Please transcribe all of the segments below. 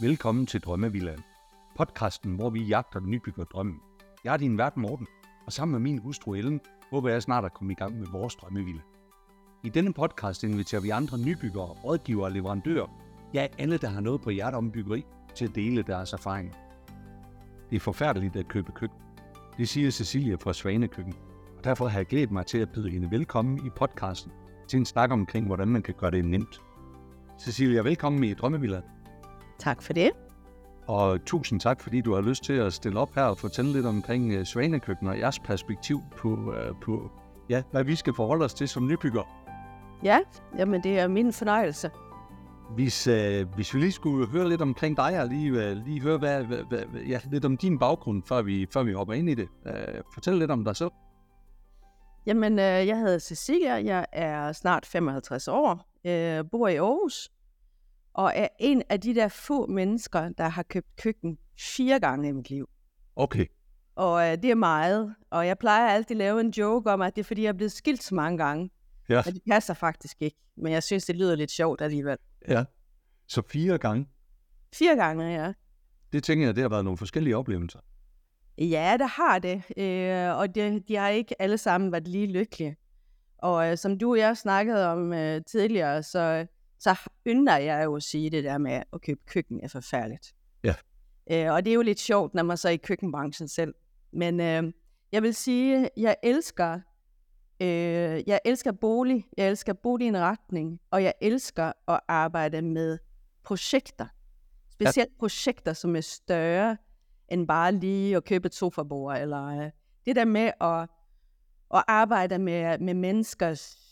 Velkommen til Drømmevilland, Podcasten, hvor vi jagter den nybygger drømmen. Jeg er din vært Morten, og sammen med min hustru Ellen, håber jeg snart at komme i gang med vores drømmevilla. I denne podcast inviterer vi andre nybyggere, rådgivere og leverandører, ja alle, der har noget på hjertet om byggeri, til at dele deres erfaringer. Det er forfærdeligt at købe køkken. Det siger Cecilia fra Svanekøkken, og derfor har jeg glædet mig til at byde hende velkommen i podcasten til en snak omkring, hvordan man kan gøre det nemt. Cecilia, velkommen i Drømmevilland. Tak for det. Og tusind tak, fordi du har lyst til at stille op her og fortælle lidt omkring uh, Svanekøkken og jeres perspektiv på, uh, på ja, hvad vi skal forholde os til som nybygger. Ja, jamen det er min fornøjelse. Hvis, uh, hvis vi lige skulle høre lidt omkring dig, og lige, uh, lige høre hvad, hvad, hvad, ja, lidt om din baggrund, før vi, før vi hopper ind i det. Uh, fortæl lidt om dig selv. Jamen, øh, jeg hedder Cecilia, jeg er snart 55 år, øh, bor i Aarhus, og er en af de der få mennesker, der har købt køkken fire gange i mit liv. Okay. Og øh, det er meget, og jeg plejer altid at lave en joke om, at det er fordi, jeg er blevet skilt så mange gange. Ja. Men det passer faktisk ikke, men jeg synes, det lyder lidt sjovt alligevel. Ja. Så fire gange. Fire gange, ja. Det tænker jeg, det har været nogle forskellige oplevelser. Ja, det har det, øh, og det, de har ikke alle sammen været lige lykkelige. Og øh, som du og jeg snakkede om øh, tidligere, så, så ynder jeg jo at sige det der med at købe køkken er forfærdeligt. Ja. Øh, og det er jo lidt sjovt, når man så er i køkkenbranchen selv. Men øh, jeg vil sige, jeg elsker, øh, jeg elsker bolig, jeg elsker boligindretning, og jeg elsker at arbejde med projekter. Specielt ja. projekter, som er større end bare lige at købe et sofabord. Eller, øh, det der med at, at arbejde med, med menneskers,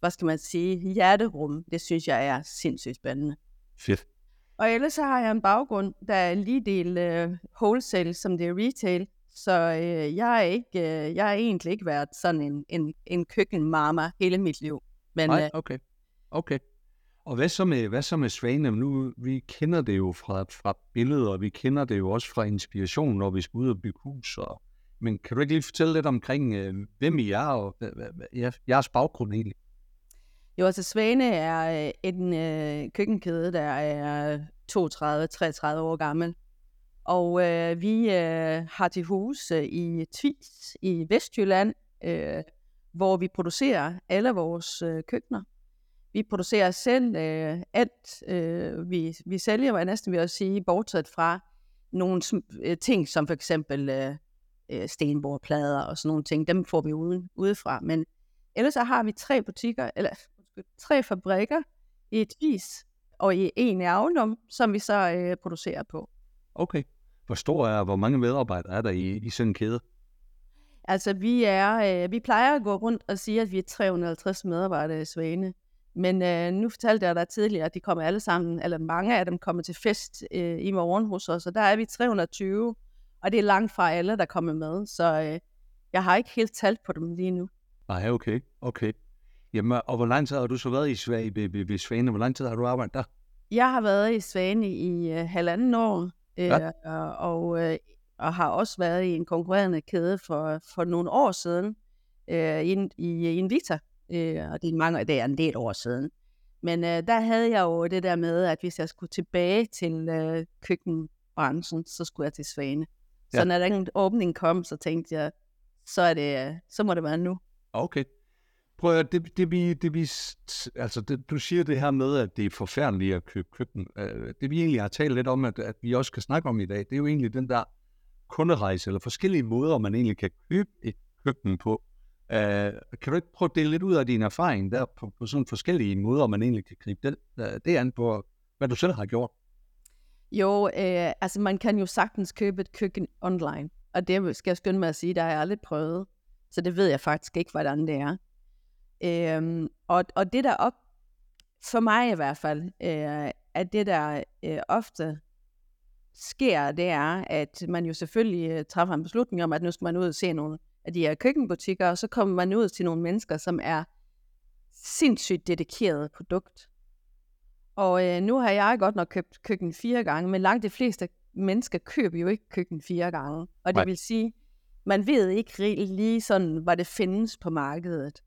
hvad skal man sige, hjerterum, det synes jeg er sindssygt spændende. Fedt. Og ellers så har jeg en baggrund, der er lige del øh, wholesale, som det er retail. Så øh, jeg, er ikke, øh, jeg har egentlig ikke været sådan en, en, en køkkenmama hele mit liv. Men, Nej, øh, okay. Okay. Og hvad så med, hvad så med Svane? Nu, vi kender det jo fra, fra billeder, og vi kender det jo også fra inspiration, når vi skal ud og bygge hus. Og, men kan du ikke lige fortælle lidt omkring, øh, hvem I er, og ja, jeres baggrund egentlig? Jo, altså Svane er øh, en øh, køkkenkæde, der er 32-33 år gammel. Og øh, vi øh, har til hus øh, i Tvis i Vestjylland, øh, hvor vi producerer alle vores øh, køkkener. Vi producerer selv øh, alt. Øh, vi, vi sælger, hvad næsten vil jeg sige, bortset fra nogle sm- øh, ting, som for eksempel øh, øh, stenbordplader og sådan nogle ting. Dem får vi ude, udefra. Men ellers så har vi tre butikker, eller tre fabrikker i et vis og i en i Avlum, som vi så øh, producerer på. Okay. Hvor stor er, hvor mange medarbejdere er der i, i sådan en kæde? Altså, vi er, øh, vi plejer at gå rundt og sige, at vi er 350 medarbejdere i Svane. Men øh, nu fortalte jeg dig tidligere, at de kommer alle sammen, eller mange af dem kommer til fest øh, i morgen hos os, og der er vi 320, og det er langt fra alle, der kommer med, så øh, jeg har ikke helt talt på dem lige nu. Nej, okay. Okay. Jamen, og hvor lang tid har du så været i Sverige ved, ved, ved Svane? Hvor lang tid har du arbejdet der? Jeg har været i Svane i øh, halvanden år, øh, Ja. og, og, øh, og har også været i en konkurrerende kæde for, for nogle år siden øh, i, en- i, i Invita, øh, og det er, mange, det er en del år siden. Men øh, der havde jeg jo det der med, at hvis jeg skulle tilbage til øh, køkkenbranchen, så skulle jeg til Svane. Så Ja. når den åbning kom, så tænkte jeg, så, er det, øh, så må det være nu. Okay. Prøv at høre, det, det, vi, det vi, altså det, du siger det her med, at det er forfærdeligt at købe køkken. Øh, det vi egentlig har talt lidt om, at, at vi også kan snakke om i dag, det er jo egentlig den der kunderejse, eller forskellige måder, man egentlig kan købe et køkken på. Uh, kan du ikke prøve at dele lidt ud af din erfaring der, på, på sådan forskellige måder, man egentlig kan gribe det, uh, øh, det an på, hvad du selv har gjort? Jo, øh, altså man kan jo sagtens købe et køkken online, og det skal jeg skynde mig at sige, der har jeg aldrig prøvet, så det ved jeg faktisk ikke, hvordan det er. Øhm, og, og det der op, for mig i hvert fald, øh, at det der øh, ofte sker, det er, at man jo selvfølgelig øh, træffer en beslutning om, at nu skal man ud og se nogle af de her køkkenbutikker, og så kommer man ud til nogle mennesker, som er sindssygt dedikeret produkt. Og øh, nu har jeg godt nok købt køkken fire gange, men langt de fleste mennesker køber jo ikke køkken fire gange. Og det Nej. vil sige, man ved ikke rigtig lige sådan, hvad det findes på markedet.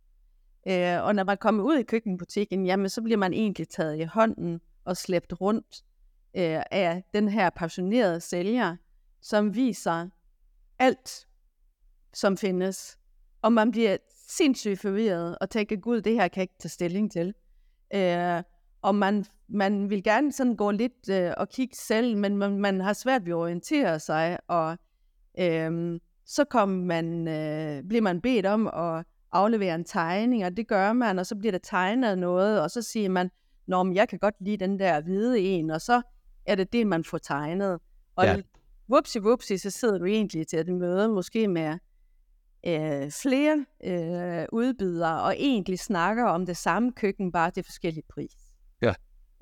Øh, og når man kommer ud i køkkenbutikken, jamen så bliver man egentlig taget i hånden og slæbt rundt øh, af den her passionerede sælger, som viser alt, som findes. Og man bliver sindssygt forvirret og tænker, gud, det her kan jeg ikke tage stilling til. Øh, og man, man vil gerne sådan gå lidt øh, og kigge selv, men man, man har svært ved at orientere sig, og øh, så kom man, øh, bliver man bedt om at aflevere en tegning, og det gør man, og så bliver der tegnet noget, og så siger man, Nå, men jeg kan godt lide den der hvide en, og så er det det, man får tegnet. Og ja. whoopsie, whoopsie, så sidder du egentlig til et møde, måske med øh, flere øh, udbydere, og egentlig snakker om det samme køkken, bare til forskellige pris. Ja.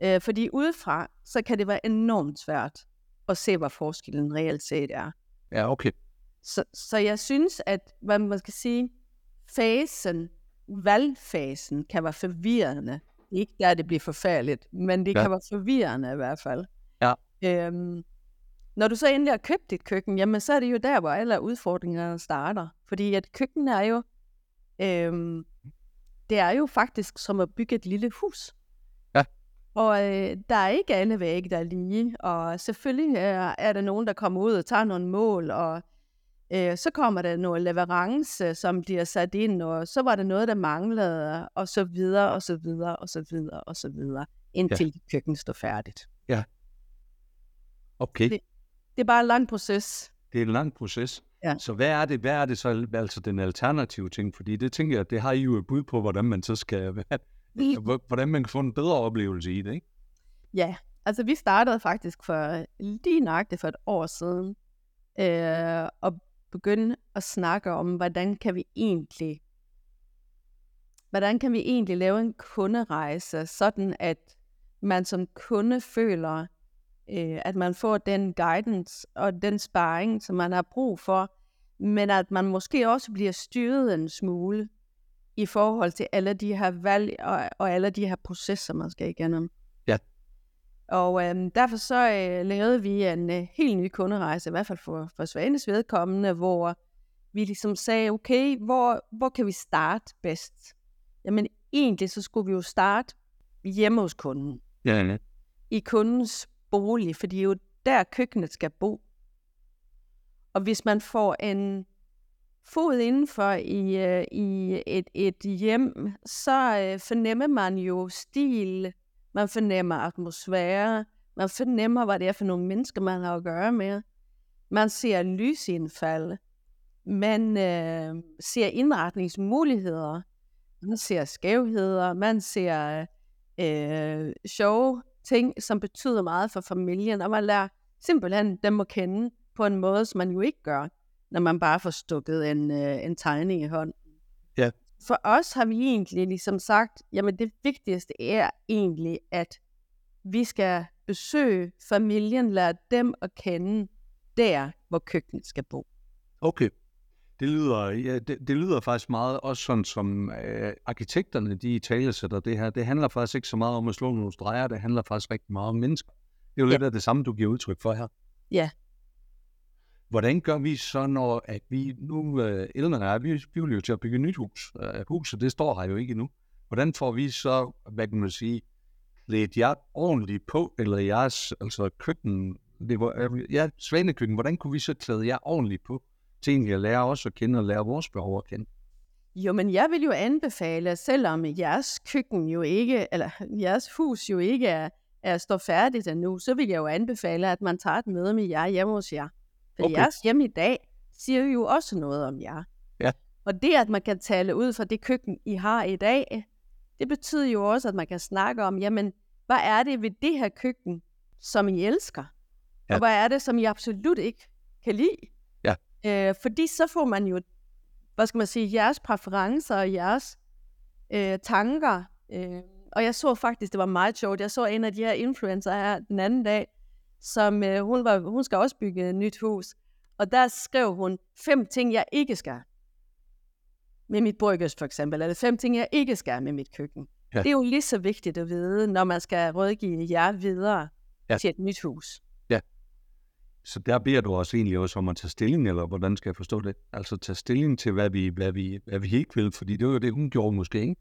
Øh, fordi udefra, så kan det være enormt svært at se, hvad forskellen reelt set er. Ja, okay. Så, så jeg synes, at hvad man skal sige, fasen, valgfasen kan være forvirrende. Ikke der, det bliver forfærdeligt, men det ja. kan være forvirrende i hvert fald. Ja. Øhm, når du så endelig har købt dit køkken, jamen så er det jo der, hvor alle udfordringerne starter. Fordi at køkken er jo, øhm, det er jo faktisk som at bygge et lille hus. Ja. Og øh, der er ikke alle vægge, der er lige. Og selvfølgelig er, er der nogen, der kommer ud og tager nogle mål, og øh, så kommer der noget leverance, som bliver sat ind, og så var der noget, der manglede, og så videre, og så videre, og så videre, og så videre, indtil ja. køkkenet står færdigt. Ja. Okay. Det, det er bare en lang proces. Det er en lang proces. Ja. Så hvad er det, hvad er det så, altså den alternative ting? Fordi det tænker jeg, det har I jo et bud på, hvordan man så skal, hvordan man kan få en bedre oplevelse i det, ikke? Ja, altså vi startede faktisk for lige nøjagtigt for et år siden, øh, og begynde at snakke om, hvordan kan vi egentlig hvordan kan vi egentlig lave en kunderejse, sådan at man som kunde føler, øh, at man får den guidance og den sparring, som man har brug for, men at man måske også bliver styret en smule i forhold til alle de her valg og, og alle de her processer, man skal igennem. Ja. Og øh, derfor så øh, lavede vi en øh, helt ny kunderejse, i hvert fald for, for Svanes vedkommende, hvor vi ligesom sagde, okay, hvor, hvor kan vi starte bedst? Jamen egentlig så skulle vi jo starte hjemme hos kunden. Ja, ja. I kundens bolig, fordi det er jo der køkkenet skal bo. Og hvis man får en fod indenfor i, øh, i et, et hjem, så øh, fornemmer man jo stil, man fornemmer atmosfære, man fornemmer, hvad det er for nogle mennesker, man har at gøre med. Man ser lysindfald, man øh, ser indretningsmuligheder, man ser skævheder, man ser øh, sjove ting, som betyder meget for familien, og man lærer simpelthen dem at kende på en måde, som man jo ikke gør, når man bare får stukket en, øh, en tegning i hånden. For os har vi egentlig ligesom sagt, jamen det vigtigste er egentlig, at vi skal besøge familien, lære dem at kende der, hvor køkkenet skal bo. Okay. Det lyder, ja, det, det lyder faktisk meget også sådan, som øh, arkitekterne de i tale sætter det her. Det handler faktisk ikke så meget om at slå nogle streger, det handler faktisk rigtig meget om mennesker. Det er jo ja. lidt af det samme, du giver udtryk for her. Ja. Hvordan gør vi så, når at vi nu, øh, Elna er, vi, vi vil jo til at bygge et nyt hus. Øh, huset, det står her jo ikke endnu. Hvordan får vi så, hvad kan man sige, lidt jer ordentligt på, eller jeres altså køkken, det var, øh, ja, svanekøkken, hvordan kunne vi så klæde jer ordentligt på? til egentlig at lære os at kende og lære vores behov at kende. Jo, men jeg vil jo anbefale, selvom jeres køkken jo ikke, eller jeres hus jo ikke er, er står færdigt endnu, så vil jeg jo anbefale, at man tager et møde med jer hjemme hos jer. For okay. jeres hjem i dag siger jo også noget om jer. Ja. Og det, at man kan tale ud fra det køkken, I har i dag, det betyder jo også, at man kan snakke om, jamen, hvad er det ved det her køkken, som I elsker? Ja. Og hvad er det, som I absolut ikke kan lide? Øh, fordi så får man jo, hvad skal man sige, jeres præferencer og jeres øh, tanker. Øh, og jeg så faktisk, det var meget sjovt, jeg så en af de her influencer her den anden dag, som øh, hun, var, hun skal også bygge et nyt hus. Og der skrev hun fem ting, jeg ikke skal med mit bryggers for eksempel, eller fem ting, jeg ikke skal med mit køkken. Ja. Det er jo lige så vigtigt at vide, når man skal rådgive jer videre ja. til et nyt hus. Så der beder du os egentlig også om at tage stilling, eller hvordan skal jeg forstå det? Altså tage stilling til, hvad vi, hvad vi, hvad vi ikke vil, fordi det var jo det, hun gjorde måske, ikke?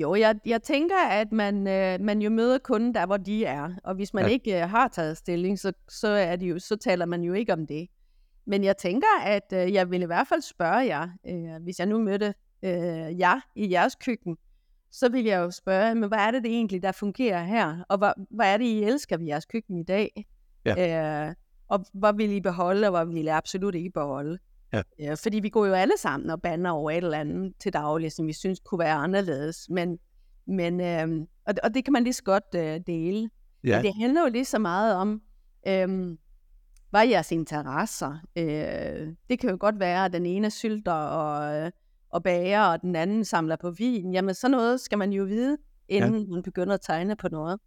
Jo, jeg, jeg tænker, at man, øh, man jo møder kunden der, hvor de er. Og hvis man Ja. ja. ikke øh, har taget stilling, så, så, er det jo, så taler man jo ikke om det. Men jeg tænker, at øh, jeg vil i hvert fald spørge jer, øh, hvis jeg nu mødte øh, jer i jeres køkken, så vil jeg jo spørge, men hvad er det, det egentlig, der fungerer her? Og hvad, hvad er det, I elsker ved jeres køkken i dag? Øh, og hvad vil I beholde, og hvad vil I absolut ikke beholde? Ja. Ja, fordi vi går jo alle sammen og bander over et eller andet til daglig, som vi synes kunne være anderledes. Men, men øh, og, og det kan man lige så godt øh, dele. Ja. Men det handler jo lige så meget om, øh, hvad er jeres interesser? Øh, det kan jo godt være, at den ene sylter og, øh, og bager, og den anden samler på vin. Jamen sådan noget skal man jo vide, inden ja. man begynder at tegne på noget.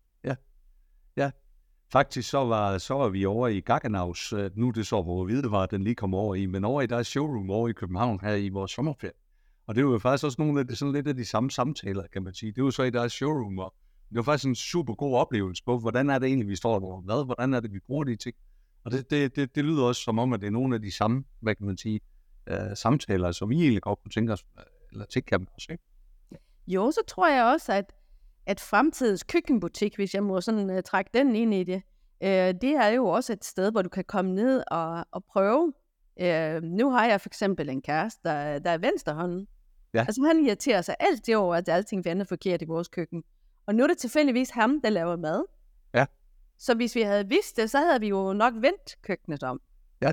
Faktisk så var, så var vi over i Gaggenhaus, øh, nu er det så, hvor var den lige kom over i, men over i deres showroom over i København her i vores sommerferie. Og det var jo faktisk også nogle af de, sådan lidt af de samme samtaler, kan man sige. Det var så i deres showroom, og det var faktisk en super god oplevelse på, hvordan er det egentlig, vi står der, hvad, hvordan er det, vi bruger de ting. Og det, det, det, det lyder også som om, at det er nogle af de samme, hvad kan man sige, uh, samtaler, som vi egentlig godt kunne tænke os, øh, eller tænke os, ikke? Jo, så tror jeg også, at, at fremtidens køkkenbutik, hvis jeg må sådan uh, trække den ind i det, uh, det er jo også et sted, hvor du kan komme ned og, og prøve. Uh, nu har jeg for eksempel en kæreste, der, der er venstrehånden. Ja. Altså han irriterer sig altid over, at alting vender forkert i vores køkken. Og nu er det tilfældigvis ham, der laver mad. Ja. Så hvis vi havde vidst det, så havde vi jo nok vendt køkkenet om. Ja.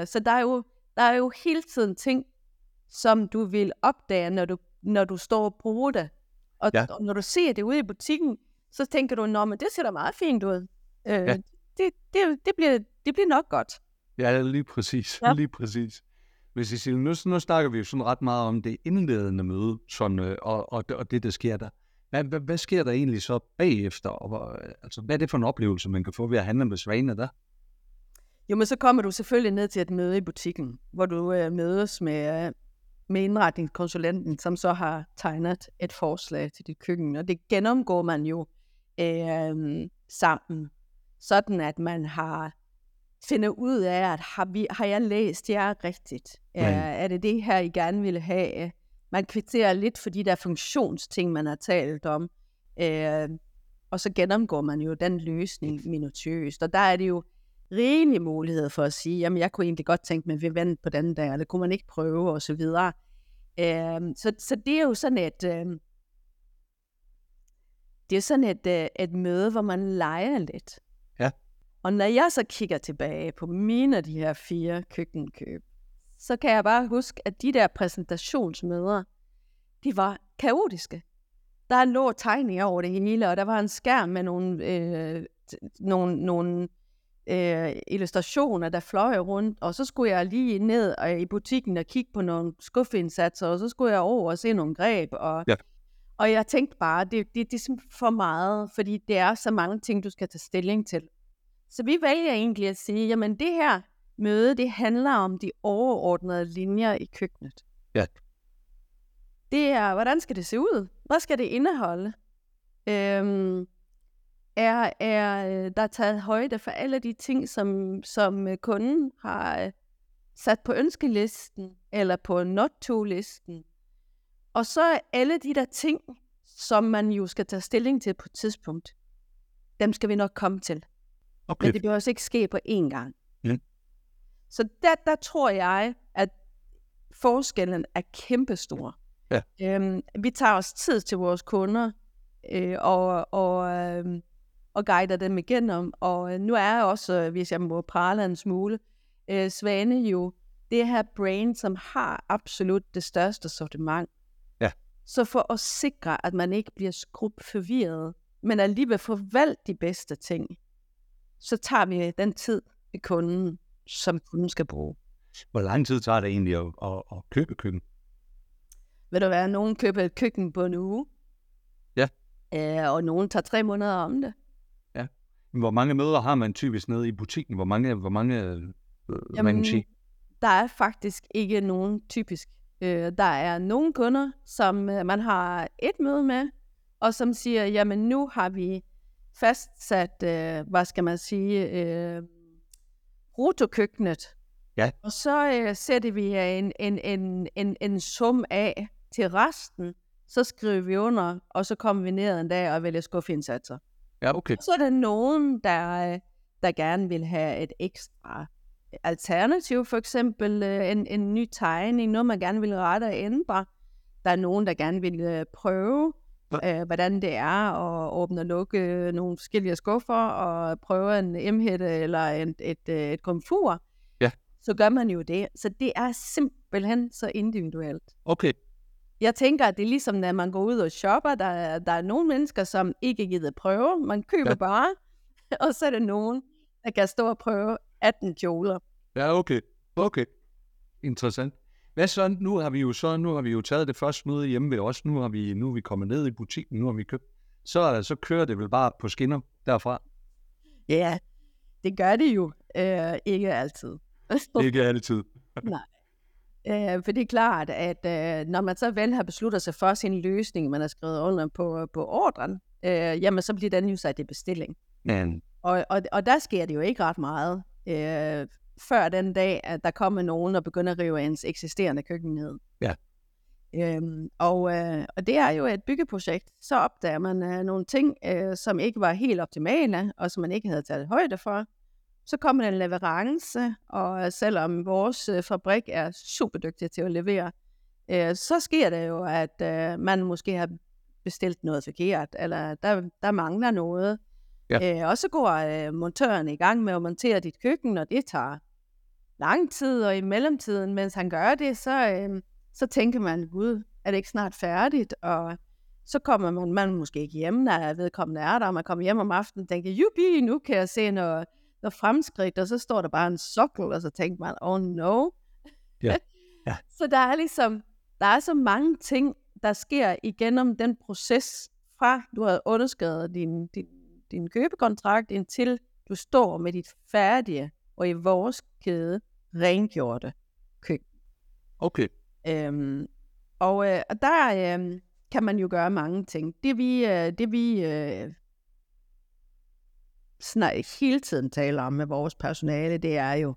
Uh, så der er, jo, der er jo hele tiden ting, som du vil opdage, når du, når du står og bruger det. Og, Ja. og når du ser det ude i butikken, så tænker du, Nå, men det ser da meget fint ud. Øh, Ja. det, det, det, bliver, det bliver nok godt. Ja, lige præcis. Ja. Lige præcis. Men Cecilie, nu, nu snakker vi jo sådan ret meget om det indledende møde, sådan, øh, og, og, det- og det, der sker der. Hvad, hvad, hvad sker der egentlig så bagefter? Og, hvor- altså, hvad er det for en oplevelse, man kan få ved at handle med Svane der? Jo, men så kommer du selvfølgelig ned til et møde i butikken, hvor du øh, mødes med, øh, med indretningskonsulenten, som så har tegnet et forslag til dit køkken. Og det gennemgår man jo øh, sammen, sådan at man har finder ud af, at har, vi, har jeg læst jer rigtigt? Er, Men- er det det her, I gerne ville have? Man kvitterer lidt for de der funktionsting, man har talt om. Øh, og så gennemgår man jo den løsning minutiøst. Og der er det jo rigelig mulighed for at sige, jamen jeg kunne egentlig godt tænke mig, at vi vente på den der, eller kunne man ikke prøve, og så videre. Øh, så, så det er jo sådan et, øh, det er sådan et, øh, et møde, hvor man leger lidt. Ja. Og når jeg så kigger tilbage på mine af de her fire køkkenkøb, så kan jeg bare huske, at de der præsentationsmøder, de var kaotiske. Der lå tegninger over det hele, og der var en skærm med nogle, øh, nogle, nogle øh, illustrationer, der fløj rundt, og så skulle jeg lige ned øh, i butikken og kigge på nogle skuffeindsatser, og så skulle jeg over og se nogle greb, og, Ja. og jeg tænkte bare, det, det, det er simpelthen for meget, fordi det er så mange ting, du skal tage stilling til. Så vi vælger egentlig at sige, jamen det her møde, det handler om de overordnede linjer i køkkenet. Ja. Det er, hvordan skal det se ud? Hvad skal det indeholde? Øhm, er, er øh, der taget højde for alle de ting, som, som øh, kunden har øh, sat på ønskelisten eller på not-to-listen? Og så er alle de der ting, som man jo skal tage stilling til på et tidspunkt, dem skal vi nok komme til. Okay. Men det behøver også ikke ske på én gang. Mm. Så der, der tror jeg, at forskellen er kæmpestor. Ja. Øhm, vi tager os tid til vores kunder øh, og, og, øh, og guider dem igennem. Og øh, nu er jeg også, øh, hvis jeg må prale en smule, øh, Svane jo det her brain, som har absolut det største sortiment. Ja. Så for at sikre, at man ikke bliver skrup forvirret, men alligevel får valgt de bedste ting, så tager vi den tid ved kunden, som kunden skal bruge. Hvor lang tid tager det egentlig at, at, at købe køkken? Vil der være, nogen køber et køkken på en uge? Ja. Øh, og nogen tager tre måneder om det. Hvor mange møder har man typisk nede i butikken? Hvor mange, hvor mange øh, man kan sige? der er faktisk ikke nogen typisk. Øh, der er nogle kunder, som øh, man har et møde med, og som siger, jamen nu har vi fastsat, øh, hvad skal man sige, øh, rotokøkkenet. Ja. Og så øh, sætter vi en, en, en, en, en sum af til resten, så skriver vi under, og så kommer vi ned en dag og vælger skuffeindsatser. Ja, okay. Så er der nogen, der, der gerne vil have et ekstra alternativ, for eksempel øh, en, en ny tegning, noget man gerne vil rette og ændre. Der er nogen, der gerne vil øh, prøve, øh, hvordan det er at åbne og lukke nogle forskellige skuffer, og prøve en emhætte eller et, et, et, et komfur. Ja. Så gør man jo det. Så det er simpelthen så individuelt. Okay. Jeg tænker, at det er ligesom, når man går ud og shopper. Der, er- der er nogle mennesker, som ikke gider prøve. Man køber Ja. bare. Og så er der nogen, der kan stå og prøve 18 kjoler. Ja, okay. Okay. Interessant. Hvad så? Nu har vi jo så nu har vi jo taget det første møde hjemme ved os. Nu har vi nu er vi kommet ned i butikken. Nu har vi købt. Så, så kører det vel bare på skinner derfra. Ja, det gør det jo. Øh, ikke altid. Ikke altid. Øh, for det er klart, at øh, når man så vel har besluttet sig for sin løsning, man har skrevet under på, på ordren, øh, jamen så bliver den jo sat i bestilling. Men, Og, og, og der sker det jo ikke ret meget, øh, før den dag, at der kommer nogen og begynder at rive ens eksisterende køkken ned. Ja. Øhm, og, øh, og det er jo et byggeprojekt. Så opdager man øh, nogle ting, øh, som ikke var helt optimale, og som man ikke havde taget højde for. Så kommer der en leverance, og selvom vores øh, fabrik er super dygtig til at levere, øh, så sker det jo, at øh, man måske har bestilt noget forkert, eller der, der mangler noget. Øh, og så går øh, montøren i gang med at montere dit køkken, og det tager lang tid, og i mellemtiden, mens han gør det, så, øh, så tænker man, gud, er det ikke snart færdigt? Og så kommer man, man måske ikke hjem, når vedkommende er der, og man kommer hjem om aftenen og tænker, jubi, nu kan jeg se noget, noget fremskridt, og så står der bare en sokkel, og så tænker man, oh no. Ja. Ja. så der er ligesom, der er så mange ting, der sker igennem den proces, fra du har underskrevet din, din, din købekontrakt, indtil du står med dit færdige, og i vores kæde, rengjorte køkken. okay. Øhm, og, øh, og der øh, kan man jo gøre mange ting. Det vi, øh, det vi øh, snak, hele tiden taler om med vores personale, det er jo,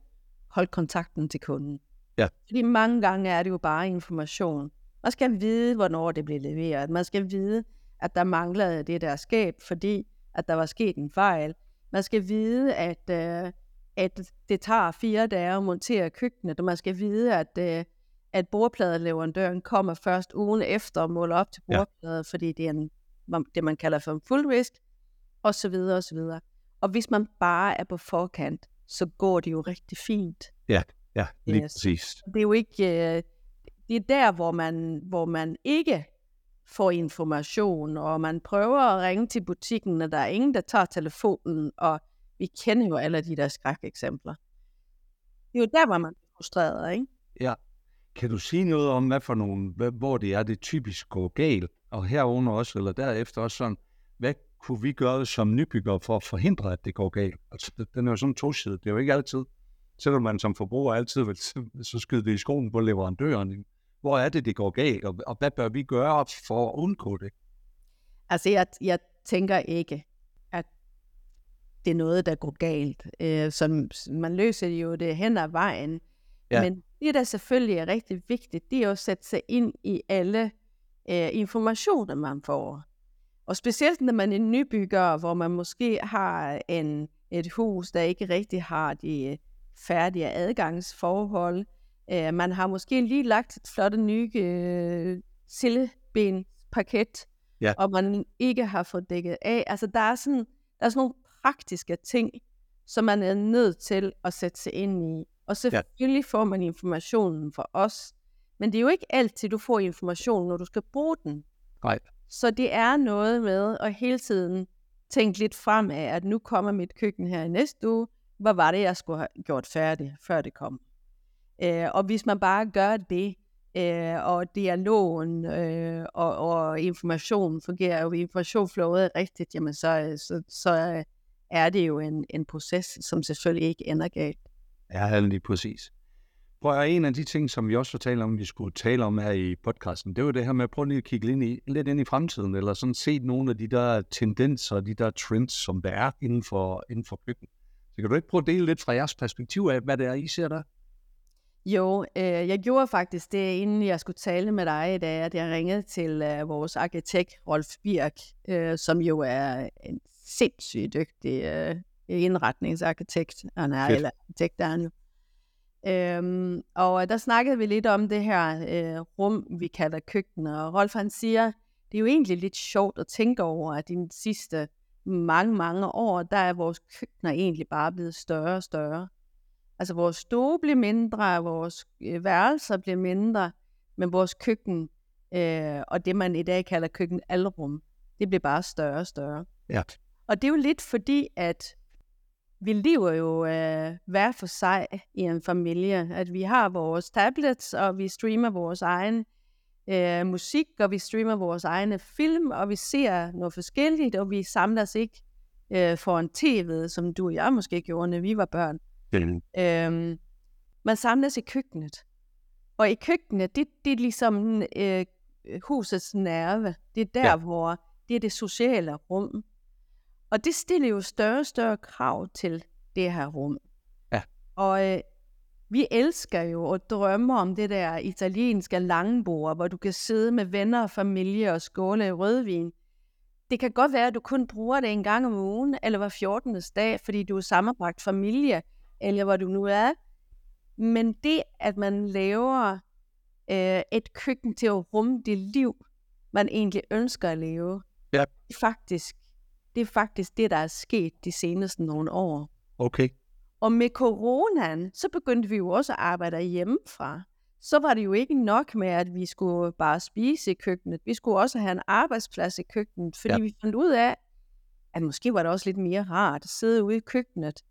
hold kontakten til kunden. Ja. Fordi mange gange er det jo bare information. Man skal vide, hvornår det bliver leveret. Man skal vide, at der manglede det der skab, fordi at der var sket en fejl. Man skal vide, at, øh, at det tager fire dage at montere køkkenet, og man skal vide, at, øh, at bordpladeleverandøren kommer først ugen efter og måler op til Ja. bordplader, ja. fordi det er en, det, man kalder for en full risk, og så videre, og så videre. Og hvis man bare er på forkant, så går det jo rigtig fint. Ja, lige Yes. præcis. Det er jo ikke... Øh, det er der, hvor man, hvor man ikke får information, og man prøver at ringe til butikken, og der er ingen, der tager telefonen, og vi kender jo alle de der skrækeksempler. Det er jo der, hvor man er frustreret, ikke? Ja. Kan du sige noget om, hvad for nogle, hvor det er, det typisk går galt? Og herunder også, eller derefter også sådan, hvad kunne vi gøre som nybygger for at forhindre, at det går galt? Altså, det- den er jo sådan tosidet. Det er jo ikke altid, selvom man som forbruger altid vil så skyde det i skoen på leverandøren. Hvor er det, det går galt, og, og hvad bør vi gøre for at undgå det? Altså, jeg, jeg tænker ikke, at det er noget, der går galt. Øh, som, man løser jo det hen ad vejen. Ja. Men det, der selvfølgelig er rigtig vigtigt, det er at sætte sig ind i alle øh, informationer, man får. Og specielt når man er nybygger, hvor man måske har en, et hus, der ikke rigtig har de øh, færdige adgangsforhold. Øh, man har måske lige lagt et flot nye øh, sillebenparket, Ja. og man ikke har fået dækket af. Altså, der er sådan, der er sådan nogle praktiske ting, som man er nødt til at sætte sig ind i. Og selvfølgelig får man informationen fra os, men det er jo ikke altid, du får information, når du skal bruge den. Nej. Så det er noget med at hele tiden tænke lidt frem af, at nu kommer mit køkken her i næste uge. Hvad var det, jeg skulle have gjort færdigt, før det kom? Øh, og hvis man bare gør det, øh, og dialogen øh, og, og informationen fungerer jo, information flowet rigtigt, jamen så, så, så er det jo en, en proces, som selvfølgelig ikke ender galt. Ja, lige præcis. Prøv en af de ting, som vi også har talt om, vi skulle tale om her i podcasten, det var det her med at prøve lige at kigge lidt, i, lidt ind i fremtiden, eller sådan se nogle af de der tendenser, de der trends, som der er inden for, inden for køkken. Så kan du ikke prøve at dele lidt fra jeres perspektiv af, hvad det er, I ser der? Jo, øh, jeg gjorde faktisk det, inden jeg skulle tale med dig i dag, at jeg ringede til øh, vores arkitekt, Rolf Birk, øh, som jo er en sindssygt dygtig øh, indretningsarkitekt. Han er, Fedt. eller arkitekt er han jo. Øhm, og der snakkede vi lidt om det her øh, rum, vi kalder køkken, og Rolf han siger, det er jo egentlig lidt sjovt at tænke over, at i de sidste mange, mange år, der er vores køkkener egentlig bare blevet større og større. Altså vores stue bliver mindre, vores øh, værelser bliver mindre, men vores køkken, øh, og det man i dag kalder køkkenalrum, det bliver bare større og større. Ja. Og det er jo lidt fordi, at vi lever jo øh, hver for sig i en familie. At vi har vores tablets, og vi streamer vores egen øh, musik, og vi streamer vores egne film, og vi ser noget forskelligt, og vi samles ikke øh, foran tv'et, som du og jeg måske gjorde, når vi var børn. Den, Øhm, man samles i køkkenet. Og i køkkenet, det, det er ligesom øh, husets nerve. Det er der, ja. hvor det er det sociale rum. Og det stiller jo større og større krav til det her rum. Ja. Og øh, vi elsker jo og drømmer om det der italienske langbord, hvor du kan sidde med venner og familie og skåle i rødvin. Det kan godt være, at du kun bruger det en gang om ugen, eller hver 14. dag, fordi du er sammenbragt familie, eller hvor du nu er. Men det, at man laver øh, et køkken til at rumme det liv, man egentlig ønsker at leve, Ja. faktisk, det er faktisk det, der er sket de seneste nogle år. okay. Og med coronaen, så begyndte vi jo også at arbejde hjemmefra. Så var det jo ikke nok med, at vi skulle bare spise i køkkenet. Vi skulle også have en arbejdsplads i køkkenet, fordi Ja. vi fandt ud af, at måske var det også lidt mere rart at sidde ude i køkkenet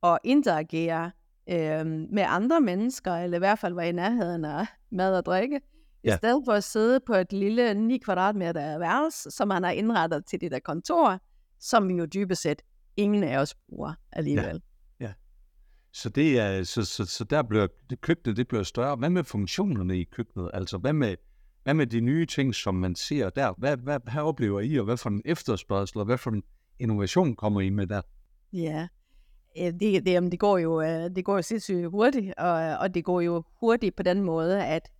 og interagere øh, med andre mennesker, eller i hvert fald være i nærheden af mad og drikke, i Ja. stedet for at sidde på et lille 9 kvadratmeter værelse, som man har indrettet til det der kontor, som vi jo dybest set ingen af os bruger alligevel. Så, det er, så, så, så der bliver det køkkenet det bliver større. Hvad med funktionerne i køkkenet? Altså, hvad med, hvad med de nye ting, som man ser der? Hvad, hvad, hvad oplever I, og hvad for en efterspørgsel, og hvad for en innovation kommer I med der? Ja, det, det, jamen, det går jo øh, det går jo sindssygt hurtigt, og, og det går jo hurtigt på den måde, at,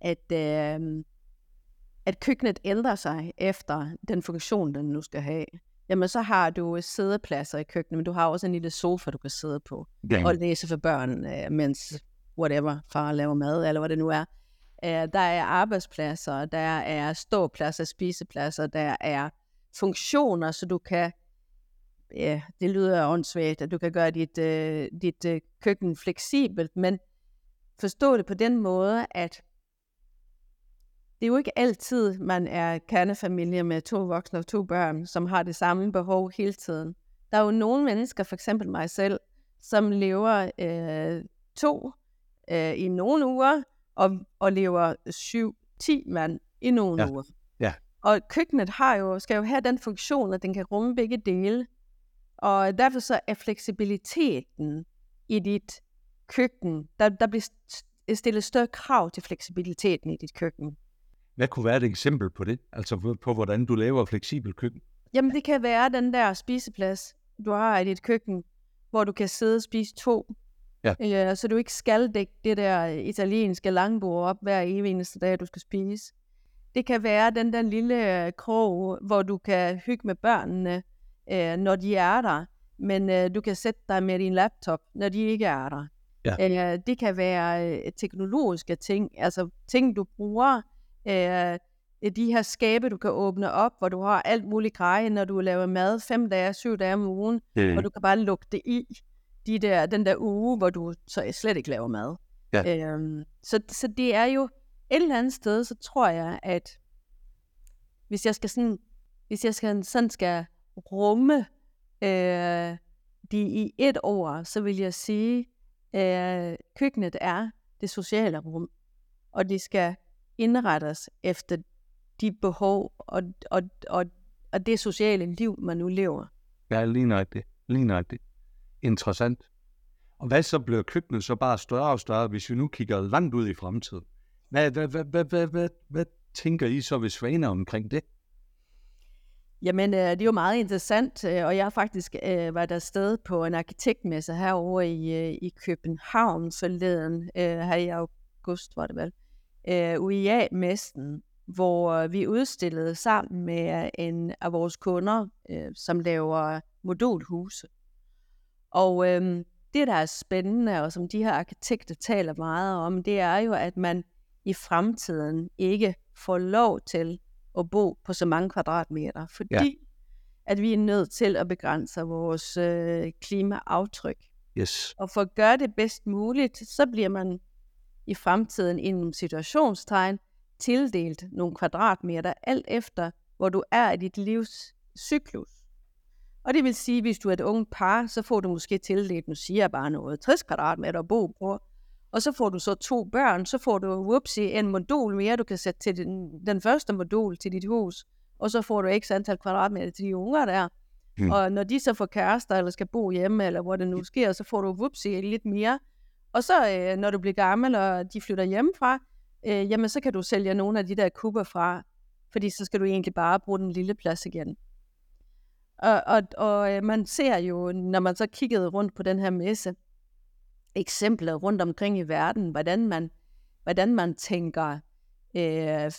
at, øh, at køkkenet ændrer sig efter den funktion, den nu skal have. Jamen, så har du sædepladser i køkkenet, men du har også en lille sofa, du kan sidde på Ja. og læse for børn, øh, mens whatever, far laver mad, eller hvad det nu er. Øh, der er arbejdspladser, der er ståpladser, spisepladser, der er funktioner, så du kan, ja, det lyder åndssvagt, at du kan gøre dit, øh, dit øh, køkken fleksibelt, men forstå det på den måde, at det er jo ikke altid, man er kernefamilie med to voksne og to børn, som har det samme behov hele tiden. Der er jo nogle mennesker, for eksempel mig selv, som lever øh, to øh, i nogle uger, og, og lever syv, ti mand i nogle Ja. uger. Ja. Og køkkenet har jo, skal jo have den funktion, at den kan rumme begge dele. Og derfor så er fleksibiliteten i dit køkken, der, der bliver st- stillet større krav til fleksibiliteten i dit køkken. Hvad kunne være et eksempel på det? Altså på, på hvordan du laver fleksibel køkken? Jamen det kan være den der spiseplads, du har i dit køkken, hvor du kan sidde og spise to. Ja. Øh, så du ikke skal dække det der italienske langbord op hver evig eneste dag, du skal spise. Det kan være den der lille øh, krog, hvor du kan hygge med børnene, øh, når de er der. Men øh, du kan sætte dig med din laptop, når de ikke er der. Ja. Øh, det kan være øh, teknologiske ting, altså ting, du bruger. Øh, de her skabe, du kan åbne op, hvor du har alt muligt greje, når du laver mad fem dage, syv dage om ugen, Mm. og du kan bare lukke det i de der, den der uge, hvor du så slet ikke laver mad. Ja. Øhm, så, så det er jo et eller andet sted, så tror jeg, at hvis jeg skal sådan, hvis jeg skal, sådan skal rumme øh, de i et ord, så vil jeg sige, at køkkenet er det sociale rum, og det skal indrettes efter de behov og, og, og, og det sociale liv, man nu lever. Ja, lige nøjagtigt. Lige nøjagtigt. Interessant. Og hvad så bliver køkkenet så bare større og større, hvis vi nu kigger langt ud i fremtiden? Hvad, hvad, hvad, hvad, hvad, hvad, hvad tænker I så ved Svaner omkring det? Jamen, øh, det er jo meget interessant, øh, og jeg har faktisk øh, været afsted på en arkitektmesse herovre i, øh, i København forleden, øh, her i august, var det vel, øh, UIA-messen, hvor vi udstillede sammen med en af vores kunder, øh, som laver modulhuse. Og øh, det, der er spændende, og som de her arkitekter taler meget om, det er jo, at man i fremtiden ikke får lov til at bo på så mange kvadratmeter, fordi ja. at vi er nødt til at begrænse vores øh, klimaaftryk. Yes. Og for at gøre det bedst muligt, så bliver man i fremtiden i en situationstegn tildelt nogle kvadratmeter, alt efter hvor du er i dit livs cyklus. Og det vil sige, hvis du er et ung par, så får du måske tildelt, nu siger jeg bare noget, 60 kvadratmeter at bo på. Og så får du så to børn, så får du whoopsie, en modul mere, du kan sætte til den, den første modul til dit hus. Og så får du ikke antal kvadratmeter til de unger der. Mm. Og når de så får kærester, eller skal bo hjemme, eller hvor det nu sker, så får du whoopsie lidt mere. Og så øh, når du bliver gammel, og de flytter hjemmefra, øh, jamen så kan du sælge nogle af de der kubber fra, fordi så skal du egentlig bare bruge den lille plads igen. Og, og, og øh, man ser jo, når man så kiggede rundt på den her messe, eksempler rundt omkring i verden, hvordan man, hvordan man tænker øh,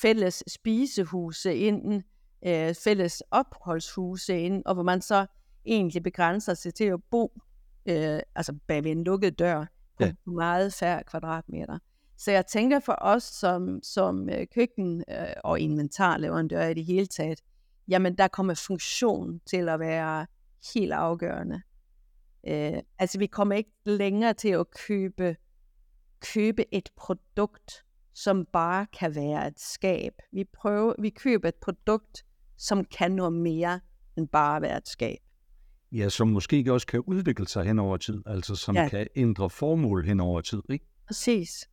fælles spisehuse ind, øh, fælles opholdshuse ind, og hvor man så egentlig begrænser sig til at bo øh, altså bag ved en lukket dør på ja. meget færre kvadratmeter. Så jeg tænker for os som, som øh, køkken- øh, og inventarleverandør i det hele taget, jamen der kommer funktion til at være helt afgørende. Øh, altså vi kommer ikke længere til at købe, købe et produkt, som bare kan være et skab. Vi, prøver, vi køber et produkt, som kan noget mere end bare være et skab. Ja, som måske også kan udvikle sig hen over tid, altså som ja. kan ændre formål hen over tid, ikke? Præcis,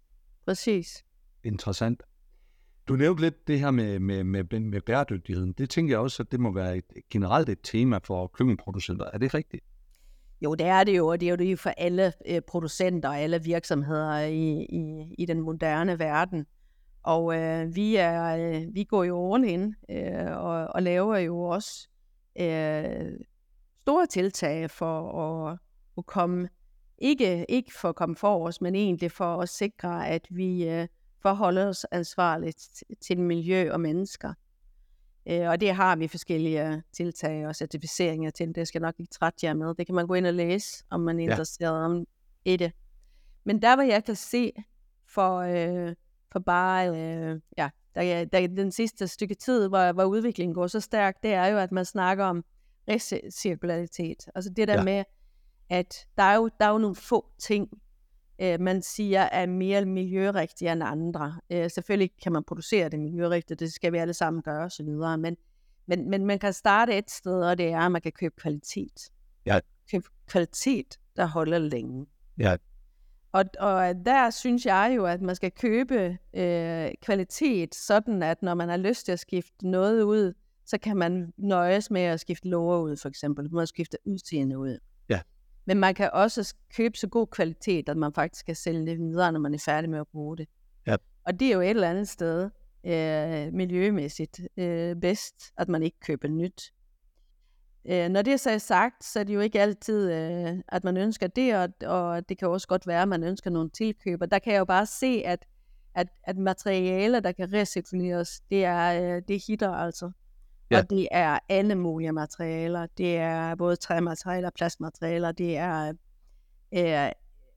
præcis. Interessant. Du nævnte lidt det her med, med, med, med bæredygtigheden. Det tænker jeg også, at det må være et, generelt et tema for køkkenproducenter. Er det rigtigt? Jo, det er det jo, og det er jo det for alle øh, producenter og alle virksomheder i, i, i den moderne verden. Og øh, vi, er, øh, vi går jo all in øh, og, og laver jo også øh, store tiltag for at, at komme, ikke, ikke for at komme for os, men egentlig for at sikre, at vi øh, forholder os ansvarligt til miljø og mennesker. Øh, og det har vi forskellige tiltag og certificeringer til. Det skal nok ikke trætte jer med. Det kan man gå ind og læse, om man er ja. interesseret om i det. Men der, hvor jeg kan se for, øh, for bare, øh, ja, der, der, den sidste stykke tid, hvor, hvor udviklingen går så stærkt, det er jo, at man snakker om recirkularitet. Altså det der ja. med, at der er, jo, der er jo nogle få ting, øh, man siger er mere miljørigtige end andre. Øh, selvfølgelig kan man producere det miljørigtigt, det skal vi alle sammen gøre osv., men, men, men man kan starte et sted, og det er, at man kan købe kvalitet. Ja. Købe kvalitet, der holder længe. Ja. Og, og der synes jeg jo, at man skal købe øh, kvalitet, sådan at når man har lyst til at skifte noget ud, så kan man nøjes med at skifte lover ud, for eksempel. Man skifte udseende ud. Ja. Men man kan også købe så god kvalitet, at man faktisk kan sælge det videre, når man er færdig med at bruge det. Ja. Og det er jo et eller andet sted øh, miljømæssigt øh, bedst, at man ikke køber nyt. Øh, når det er så sagt, så er det jo ikke altid, øh, at man ønsker det, og, og det kan også godt være, at man ønsker nogle tilkøber. Der kan jeg jo bare se, at, at, at materialer, der kan recirkuleres, det er, øh, det er hitter altså. Ja. Og det er alle mulige materialer. Det er både træmaterialer, plastmaterialer, det er, er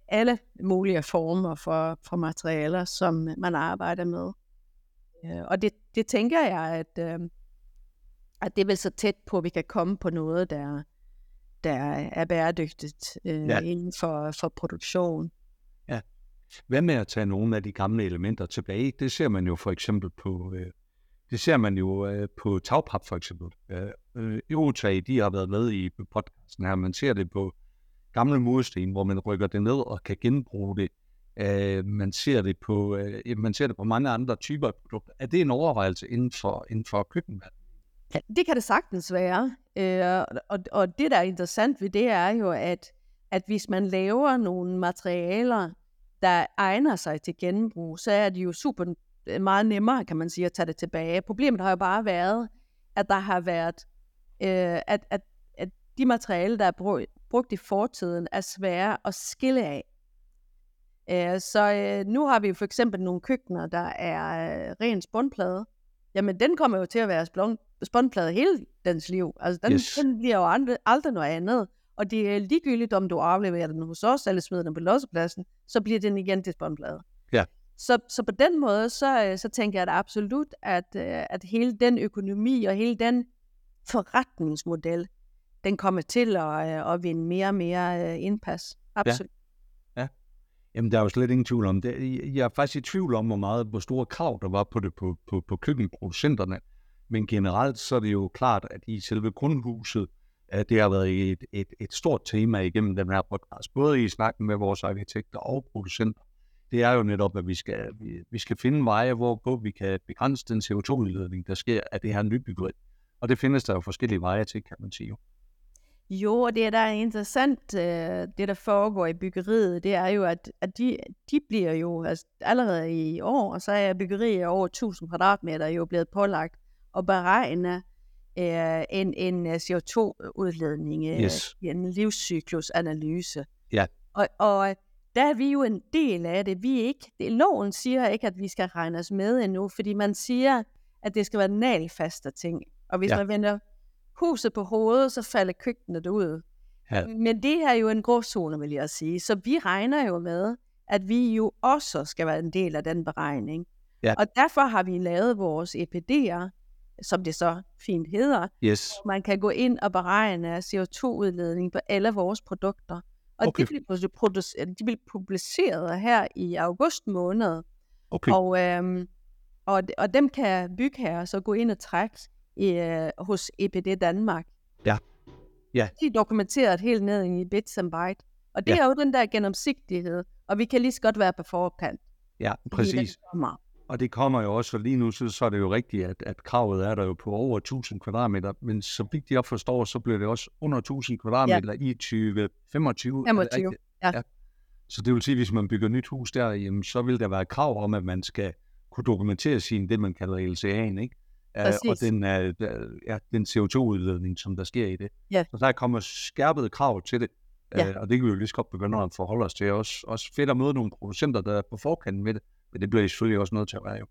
alle mulige former for, for materialer, som man arbejder med. Øh, og det, det tænker jeg, at, øh, at det er vel så tæt på, at vi kan komme på noget, der, der er bæredygtigt øh, ja. inden for, for produktion. Ja. Hvad med at tage nogle af de gamle elementer tilbage? Det ser man jo for eksempel på, øh, det ser man jo øh, på tagpap for eksempel. Øh, Eurotag, de har været med i podcasten her. Man ser det på gamle mursten, hvor man rykker det ned og kan genbruge det. Øh, man, ser det på, øh, man ser det på mange andre typer af produkter. Er det en overvejelse inden for, inden for køkkenvand? Ja, det kan det sagtens være. Øh, og, og det, der er interessant ved det, er jo, at, at hvis man laver nogle materialer, der egner sig til genbrug, så er det jo super meget nemmere, kan man sige, at tage det tilbage. Problemet har jo bare været, at der har været, øh, at, at, at de materialer, der er brugt, brugt i fortiden, er svære at skille af. Øh, så øh, nu har vi for eksempel nogle køkkener, der er øh, ren spåndplade. Jamen, den kommer jo til at være spåndplade hele dens liv. Altså, den, yes. den bliver jo aldrig, aldrig noget andet. Og det er ligegyldigt, om du afleverer den hos os, eller smider den på lossepladsen, så bliver den igen til spåndplade. Så, så på den måde, så, øh, så tænker jeg da absolut, at, øh, at hele den økonomi og hele den forretningsmodel, den kommer til at, øh, at vinde mere og mere indpas. Absolut. Ja. ja. Jamen, der er jo slet ingen tvivl om det. Jeg er faktisk i tvivl om, hvor meget, hvor store krav der var på det på, på, på køkkenproducenterne. Men generelt så er det jo klart, at i selve grundhuset, at det har været et, et, et stort tema igennem den her podcast, både i snakken med vores arkitekter og producenter. Det er jo netop, at vi skal, vi, vi skal finde veje, hvorpå vi kan begrænse den CO2-udledning, der sker af det her nybyggeri. Og det findes der jo forskellige veje til, kan man sige. Jo, jo og det der er interessant, øh, det der foregår i byggeriet, det er jo, at, at de, de bliver jo altså, allerede i år, og så er byggeriet over 1000 kvadratmeter jo blevet pålagt at beregne øh, en, en øh, CO2-udledning øh, yes. i en livscyklusanalyse. Ja. Og, og der er vi jo en del af det. Vi ikke, det, loven siger ikke, at vi skal regnes med endnu, fordi man siger, at det skal være nalfaste ting. Og hvis ja. man vender huset på hovedet, så falder køkkenet ud. Ja. Men det er jo en gråzone, vil jeg sige. Så vi regner jo med, at vi jo også skal være en del af den beregning. Ja. Og derfor har vi lavet vores EPD'er, som det så fint hedder. Yes. Man kan gå ind og beregne CO2-udledning på alle vores produkter. Og okay. de, blev produceret, de blev publiceret her i august måned. Okay. Og, øhm, og, og dem kan bygherrer så gå ind og trække i, øh, hos EPD Danmark. Ja. ja. De er dokumenteret helt ned i bits and byte. Og det ja. er jo den der gennemsigtighed, og vi kan lige så godt være på forkant. Ja, præcis. Og det kommer jo også, for lige nu så, så er det jo rigtigt, at, at kravet er der jo på over 1000 kvadratmeter, men så vidt jeg forstår, så bliver det også under 1000 kvadratmeter ja. i 2025. 25, ja. ja. Så det vil sige, at hvis man bygger nyt hus der, jamen, så vil der være krav om, at man skal kunne dokumentere sin, det man kalder LCA'en, ikke? Præcis. og den, uh, ja, den CO2-udledning, som der sker i det. Ja. Så der kommer skærpede krav til det, ja. uh, og det kan vi jo lige så godt begynde at forholde os til. Også, også fedt at møde nogle producenter, der er på forkanten med det, men det bliver I selvfølgelig også nødt til at være jo.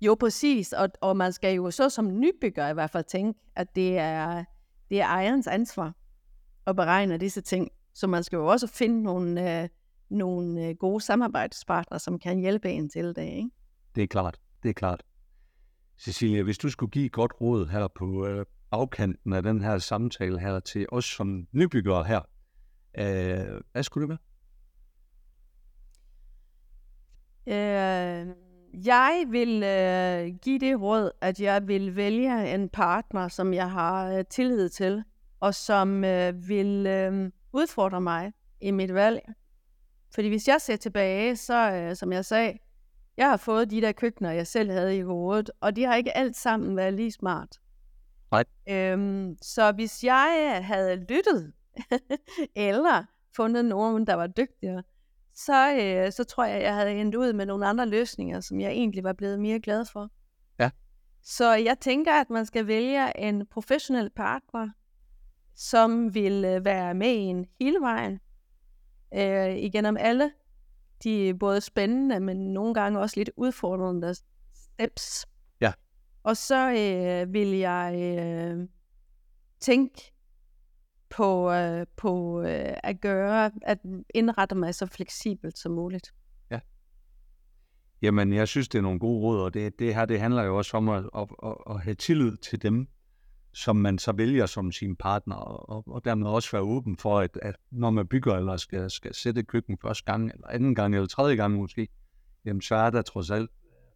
Jo, præcis. Og, og man skal jo så som nybygger i hvert fald tænke, at det er, det er ejerens ansvar at beregne disse ting. Så man skal jo også finde nogle, øh, nogle øh, gode samarbejdspartnere, som kan hjælpe en til det. Ikke? Det er klart. Det er klart. Cecilia, hvis du skulle give et godt råd her på øh, afkanten af den her samtale her til os som nybyggere her, øh, hvad skulle det være? Øh, jeg vil øh, give det råd, at jeg vil vælge en partner, som jeg har øh, tillid til, og som øh, vil øh, udfordre mig i mit valg. Fordi hvis jeg ser tilbage, så øh, som jeg sagde, jeg har fået de der køkkener, jeg selv havde i hovedet, og de har ikke alt sammen været lige smart. Nej. Øhm, så hvis jeg havde lyttet, eller fundet nogen, der var dygtigere, så, øh, så tror jeg, jeg havde endt ud med nogle andre løsninger, som jeg egentlig var blevet mere glad for. Ja. Så jeg tænker, at man skal vælge en professionel partner, som vil øh, være med en hele vejen, øh, igennem alle de er både spændende, men nogle gange også lidt udfordrende steps. Ja. Og så øh, vil jeg øh, tænke på, øh, på øh, at gøre, at indrette mig så fleksibelt som muligt. Ja. Jamen, jeg synes, det er nogle gode råd, og det, det her, det handler jo også om at, at, at, at have tillid til dem, som man så vælger som sin partner, og, og dermed også være åben for, at, at når man bygger eller skal, skal sætte køkken første gang, eller anden gang, eller tredje gang måske, jamen så er der trods alt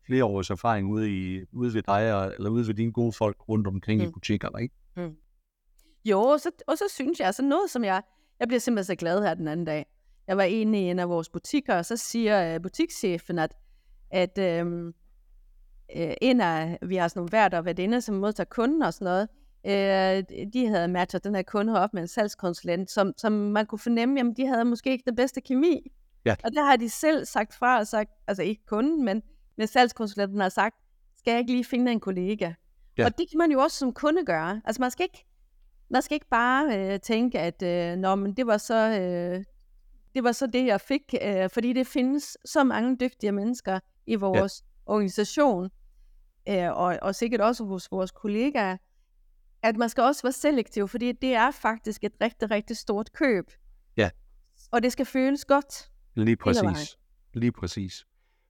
flere års erfaring ude, i, ude ved dig, eller ude ved dine gode folk rundt omkring mm. i butikkerne, ikke? Mm. Jo, og så, og så synes jeg, altså noget som jeg, jeg bliver simpelthen så glad her den anden dag. Jeg var inde i en af vores butikker, og så siger uh, butikschefen, at, at øhm, øh, en af, vi har sådan nogle værter og værdinder, som modtager kunden og sådan noget, øh, de havde matchet den her kunde op med en salgskonsulent, som, som man kunne fornemme, jamen de havde måske ikke den bedste kemi. Ja. Og der har de selv sagt fra og sagt, altså ikke kunden, men, men salgskonsulenten har sagt, skal jeg ikke lige finde en kollega? Ja. Og det kan man jo også som kunde gøre. Altså man skal ikke, man skal ikke bare øh, tænke, at øh, Nå, men det var så øh, det var så det, jeg fik, øh, fordi det findes så mange dygtige mennesker i vores ja. organisation, øh, og, og sikkert også hos vores kollegaer, at man skal også være selektiv, fordi det er faktisk et rigtig, rigtig stort køb. Ja. Og det skal føles godt. Lige præcis. Lige præcis.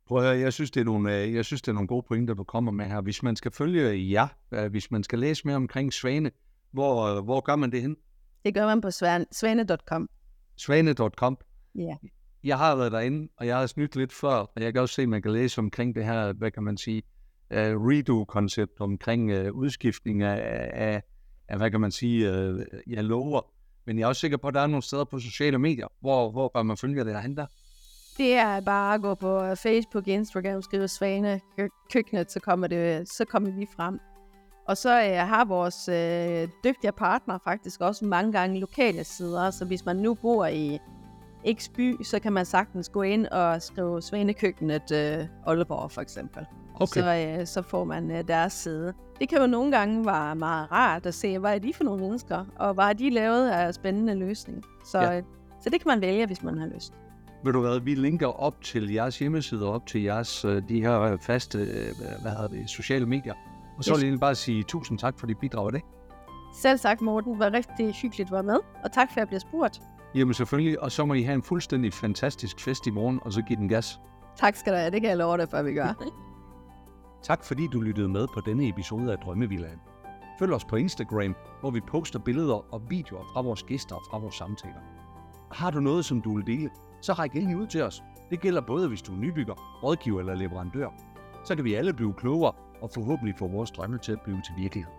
Prøv at høre, jeg synes, det er nogle, øh, jeg synes, det er nogle gode pointer, du kommer med her. Hvis man skal følge jer, øh, hvis man skal læse mere omkring Svane, hvor, øh, hvor gør man det hen? Det gør man på svan- svane.com. Svane.com. Ja. Jeg har været derinde, og jeg har snydt lidt før, og jeg kan også se, at man kan læse omkring det her, hvad kan man sige, uh, redo-koncept omkring uh, udskiftning af, af, af, hvad kan man sige, uh, jeg lover. Men jeg er også sikker på, at der er nogle steder på sociale medier, hvor, hvor bør man følge det derhen der. Det er bare at gå på Facebook, Instagram, skrive Svane kø- køkkenet, så kommer, det, så kommer vi frem. Og så øh, har vores øh, dygtige partner faktisk også mange gange lokale sider, så hvis man nu bor i X by, så kan man sagtens gå ind og skrive Svanekøkkenet øh, Aalborg for eksempel. Okay. Så, øh, så får man øh, deres side. Det kan jo nogle gange være meget rart at se, hvad er de for nogle mennesker, og hvad har de lavet af spændende løsning. Så, Ja. ja. så det kan man vælge, hvis man har lyst. Ved du hvad, vi linker op til jeres hjemmeside, op til jeres, øh, de her øh, faste, øh, hvad hedder det, sociale medier. Og så vil jeg egentlig bare sige tusind tak for dit bidrag af det. Selv sagt, Morten, det var rigtig hyggeligt at være med, og tak for, at jeg blev spurgt. Jamen selvfølgelig, og så må I have en fuldstændig fantastisk fest i morgen, og så give den gas. Tak skal du have, det kan jeg love dig for, at vi gør. Tak fordi du lyttede med på denne episode af Drømmevillaen. Følg os på Instagram, hvor vi poster billeder og videoer fra vores gæster og fra vores samtaler. Har du noget, som du vil dele, så ræk endelig ud til os. Det gælder både, hvis du er nybygger, rådgiver eller leverandør. Så kan vi alle blive klogere og forhåbentlig få vores drømme til at blive til virkelighed.